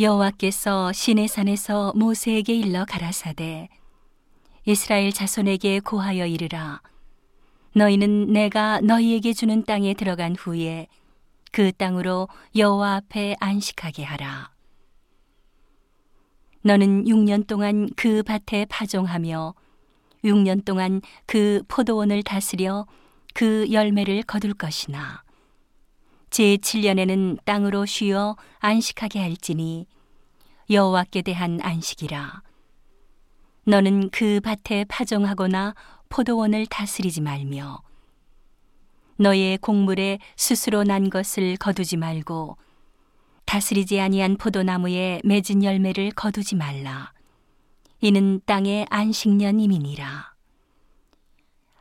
여호와께서 시내산에서 모세에게 일러 가라사대 이스라엘 자손에게 고하여 이르라. 너희는 내가 너희에게 주는 땅에 들어간 후에 그 땅으로 여호와 앞에 안식하게 하라. 너는 6년 동안 그 밭에 파종하며 6년 동안 그 포도원을 다스려 그 열매를 거둘 것이나 제7년에는 땅으로 쉬어 안식하게 할지니 여호와께 대한 안식이라. 너는 그 밭에 파종하거나 포도원을 다스리지 말며 너의 곡물에 스스로 난 것을 거두지 말고 다스리지 아니한 포도나무에 맺은 열매를 거두지 말라. 이는 땅의 안식년임이니라.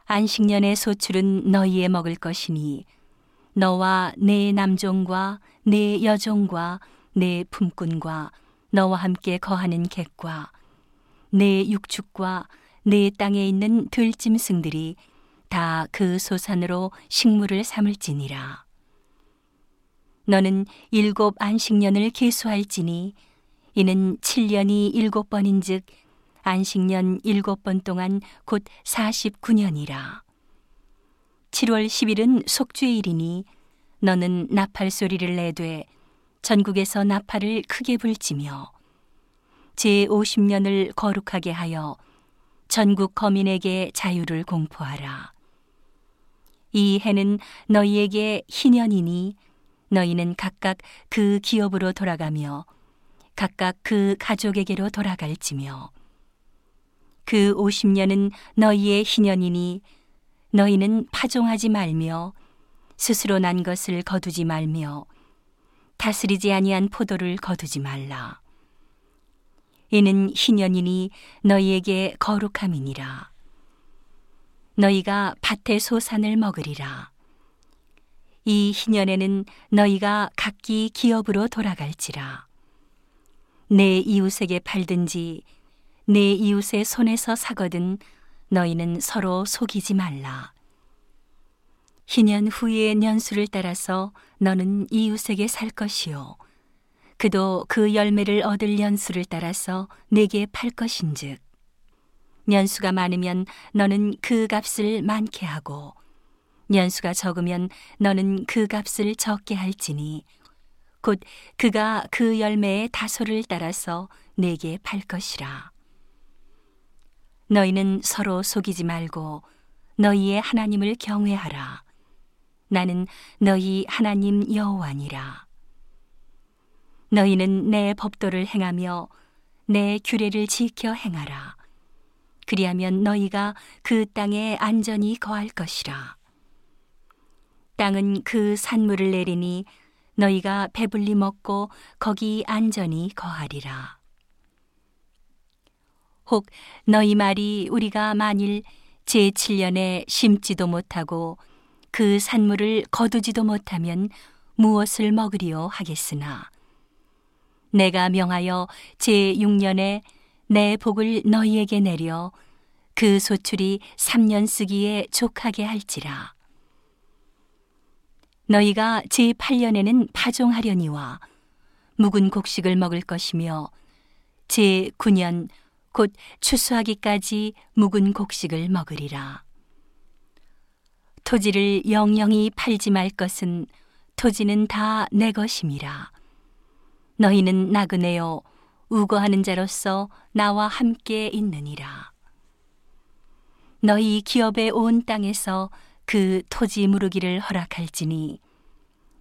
안식년의 소출은 너희의 먹을 것이니 너와 내 남종과 내 여종과 내 품꾼과 너와 함께 거하는 객과 내 육축과 내 땅에 있는 들짐승들이 다 그 소산으로 식물을 삼을지니라. 너는 일곱 안식년을 계수할지니 이는 칠년이 일곱 번인즉 안식년 일곱 번 동안 곧 사십구 년이라. 7월 10일은 속죄일이니 너는 나팔 소리를 내되 전국에서 나팔을 크게 불지며 제 50년을 거룩하게 하여 전국 거민에게 자유를 공포하라. 이 해는 너희에게 희년이니 너희는 각각 그 기업으로 돌아가며 각각 그 가족에게로 돌아갈지며 그 50년은 너희의 희년이니 너희는 파종하지 말며 스스로 난 것을 거두지 말며 다스리지 아니한 포도를 거두지 말라. 이는 희년이니 너희에게 거룩함이니라. 너희가 밭의 소산을 먹으리라. 이 희년에는 너희가 각기 기업으로 돌아갈지라. 내 이웃에게 팔든지 내 이웃의 손에서 사거든 너희는 서로 속이지 말라. 희년 후의 년수를 따라서 너는 이웃에게 살 것이요. 그도 그 열매를 얻을 년수를 따라서 내게 팔 것인즉. 년수가 많으면 너는 그 값을 많게 하고, 년수가 적으면 너는 그 값을 적게 할지니, 곧 그가 그 열매의 다소를 따라서 내게 팔 것이라. 너희는 서로 속이지 말고 너희의 하나님을 경외하라. 나는 너희 하나님 여호와니라. 너희는 내 법도를 행하며 내 규례를 지켜 행하라. 그리하면 너희가 그 땅에 안전히 거할 것이라. 땅은 그 산물을 내리니 너희가 배불리 먹고 거기 안전히 거하리라. 혹 너희 말이 우리가 만일 제7년에 심지도 못하고 그 산물을 거두지도 못하면 무엇을 먹으리요 하겠으나? 내가 명하여 제6년에 내 복을 너희에게 내려 그 소출이 3년 쓰기에 족하게 할지라. 너희가 제8년에는 파종하려니와 묵은 곡식을 먹을 것이며 제9년 곧 추수하기까지 묵은 곡식을 먹으리라. 토지를 영영히 팔지 말 것은 토지는 다 내 것임이라. 너희는 나그네요 우거하는 자로서 나와 함께 있느니라. 너희 기업의 온 땅에서 그 토지 무르기를 허락할지니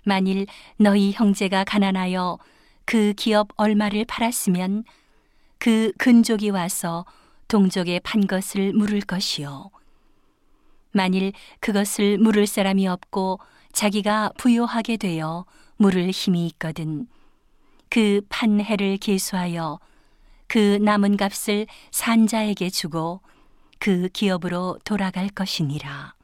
만일 너희 형제가 가난하여 그 기업 얼마를 팔았으면 그 근족이 와서 동족에 판 것을 물을 것이요. 만일 그것을 물을 사람이 없고 자기가 부요하게 되어 물을 힘이 있거든 그 판해를 계수하여 그 남은 값을 산자에게 주고 그 기업으로 돌아갈 것이니라.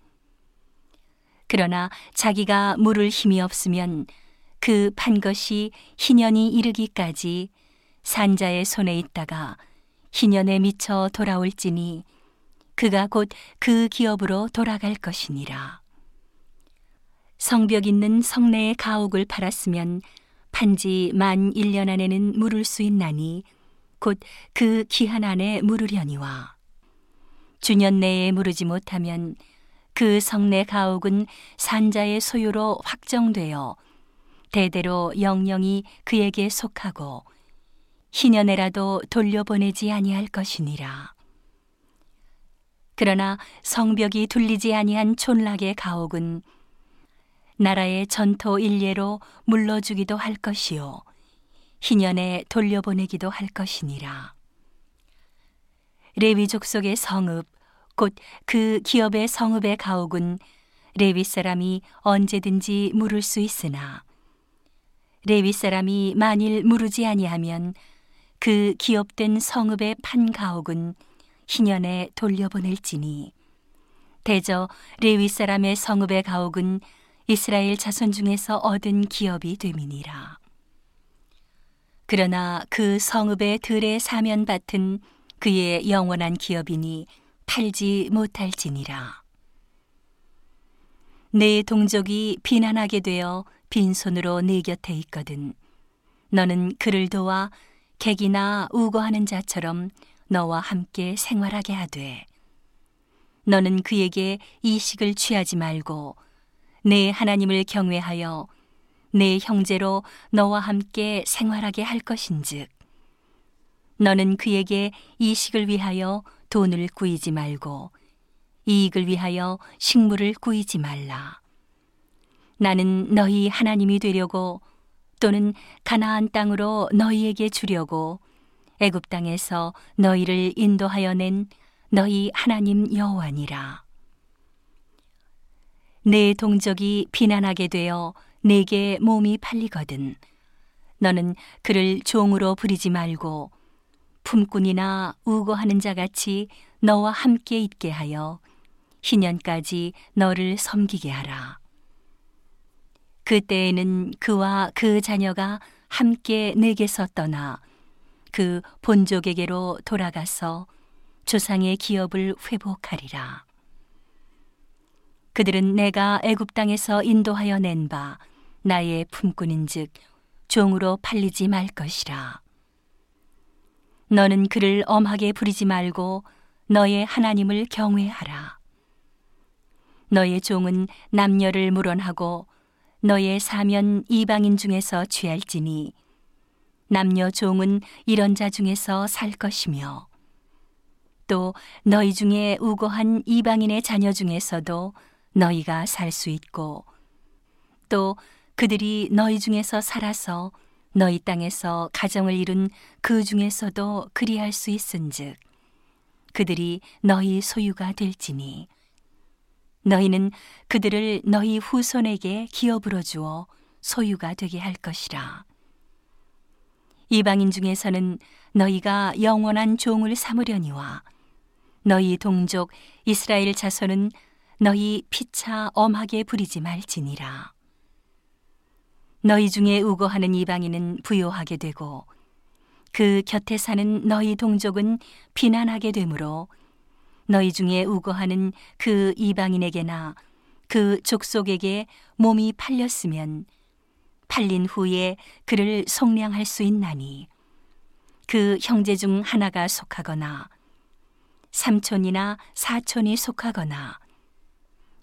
그러나 자기가 물을 힘이 없으면 그 판 것이 희년이 이르기까지 산자의 손에 있다가 희년에 미쳐 돌아올지니 그가 곧 그 기업으로 돌아갈 것이니라. 성벽 있는 성내의 가옥을 팔았으면 판지 만 1년 안에는 물을 수 있나니 곧 그 기한 안에 물으려니와 주년 내에 물으지 못하면 그 성내 가옥은 산자의 소유로 확정되어 대대로 영영이 그에게 속하고 희년에라도 돌려보내지 아니할 것이니라. 그러나 성벽이 둘리지 아니한 촌락의 가옥은 나라의 전토 일례로 물러주기도 할 것이요 희년에 돌려보내기도 할 것이니라. 레위 족속의 성읍 곧 그 기업의 성읍의 가옥은 레위 사람이 언제든지 물을 수 있으나 레위 사람이 만일 물으지 아니하면 그 기업된 성읍의 판 가옥은 희년에 돌려보낼지니 대저 레위 사람의 성읍의 가옥은 이스라엘 자손 중에서 얻은 기업이 됨이니라. 그러나 그 성읍의 들의 사면 밭은 그의 영원한 기업이니 팔지 못할지니라. 내 동족이 비난하게 되어 빈손으로 내 곁에 있거든. 너는 그를 도와 객이나 우거하는 자처럼 너와 함께 생활하게 하되 너는 그에게 이식을 취하지 말고 내 하나님을 경외하여 내 형제로 너와 함께 생활하게 할 것인즉 너는 그에게 이식을 위하여 돈을 꾸이지 말고 이익을 위하여 식물을 꾸이지 말라. 나는 너희 하나님이 되려고 또는 가나안 땅으로 너희에게 주려고 애굽 땅에서 너희를 인도하여 낸 너희 하나님 여호와니라. 내 동족이 비난하게 되어 내게 몸이 팔리거든 너는 그를 종으로 부리지 말고 품꾼이나 우고하는 자 같이 너와 함께 있게 하여 희년까지 너를 섬기게 하라. 그때에는 그와 그 자녀가 함께 내게서 떠나 그 본족에게로 돌아가서 조상의 기업을 회복하리라. 그들은 내가 애굽 땅에서 인도하여 낸 바 나의 품꾼인즉 종으로 팔리지 말 것이라. 너는 그를 엄하게 부리지 말고 너의 하나님을 경외하라. 너의 종은 남녀를 물원하고 너의 사면 이방인 중에서 취할지니 남녀 종은 이런 자 중에서 살 것이며 또 너희 중에 우고한 이방인의 자녀 중에서도 너희가 살 수 있고 또 그들이 너희 중에서 살아서 너희 땅에서 가정을 이룬 그 중에서도 그리할 수 있은즉 그들이 너희 소유가 될지니 너희는 그들을 너희 후손에게 기업으로 주어 소유가 되게 할 것이라. 이방인 중에서는 너희가 영원한 종을 삼으려니와 너희 동족 이스라엘 자손은 너희 피차 엄하게 부리지 말지니라. 너희 중에 우거하는 이방인은 부요하게 되고 그 곁에 사는 너희 동족은 비난하게 되므로 너희 중에 우거하는 그 이방인에게나 그 족속에게 몸이 팔렸으면 팔린 후에 그를 속량할 수 있나니. 그 형제 중 하나가 속하거나 삼촌이나 사촌이 속하거나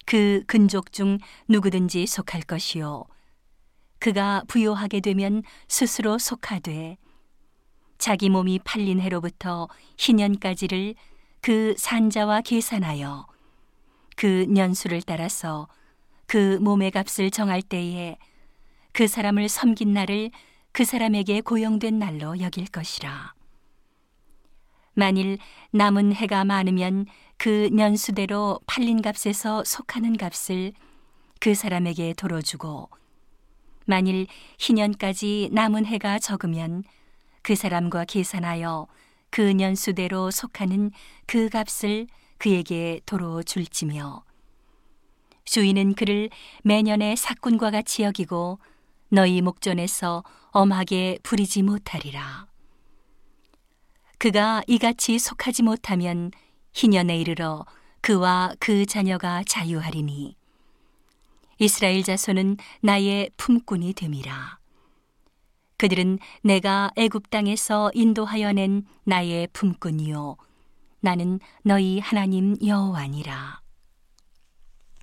그 근족 중 누구든지 속할 것이요. 그가 부요하게 되면 스스로 속하되 자기 몸이 팔린 해로부터 희년까지를 그 산자와 계산하여 그 년수를 따라서 그 몸의 값을 정할 때에 그 사람을 섬긴 날을 그 사람에게 고용된 날로 여길 것이라. 만일 남은 해가 많으면 그 년수대로 팔린 값에서 속하는 값을 그 사람에게 도로주고 만일 희년까지 남은 해가 적으면 그 사람과 계산하여 그 년수대로 속하는 그 값을 그에게 도로 줄지며 주인은 그를 매년의 사꾼과 같이 여기고 너희 목전에서 엄하게 부리지 못하리라. 그가 이같이 속하지 못하면 희년에 이르러 그와 그 자녀가 자유하리니 이스라엘 자손은 나의 품꾼이 됨이라. 그들은 내가 애굽 땅에서 인도하여 낸 나의 품꾼이요. 나는 너희 하나님 여호와니라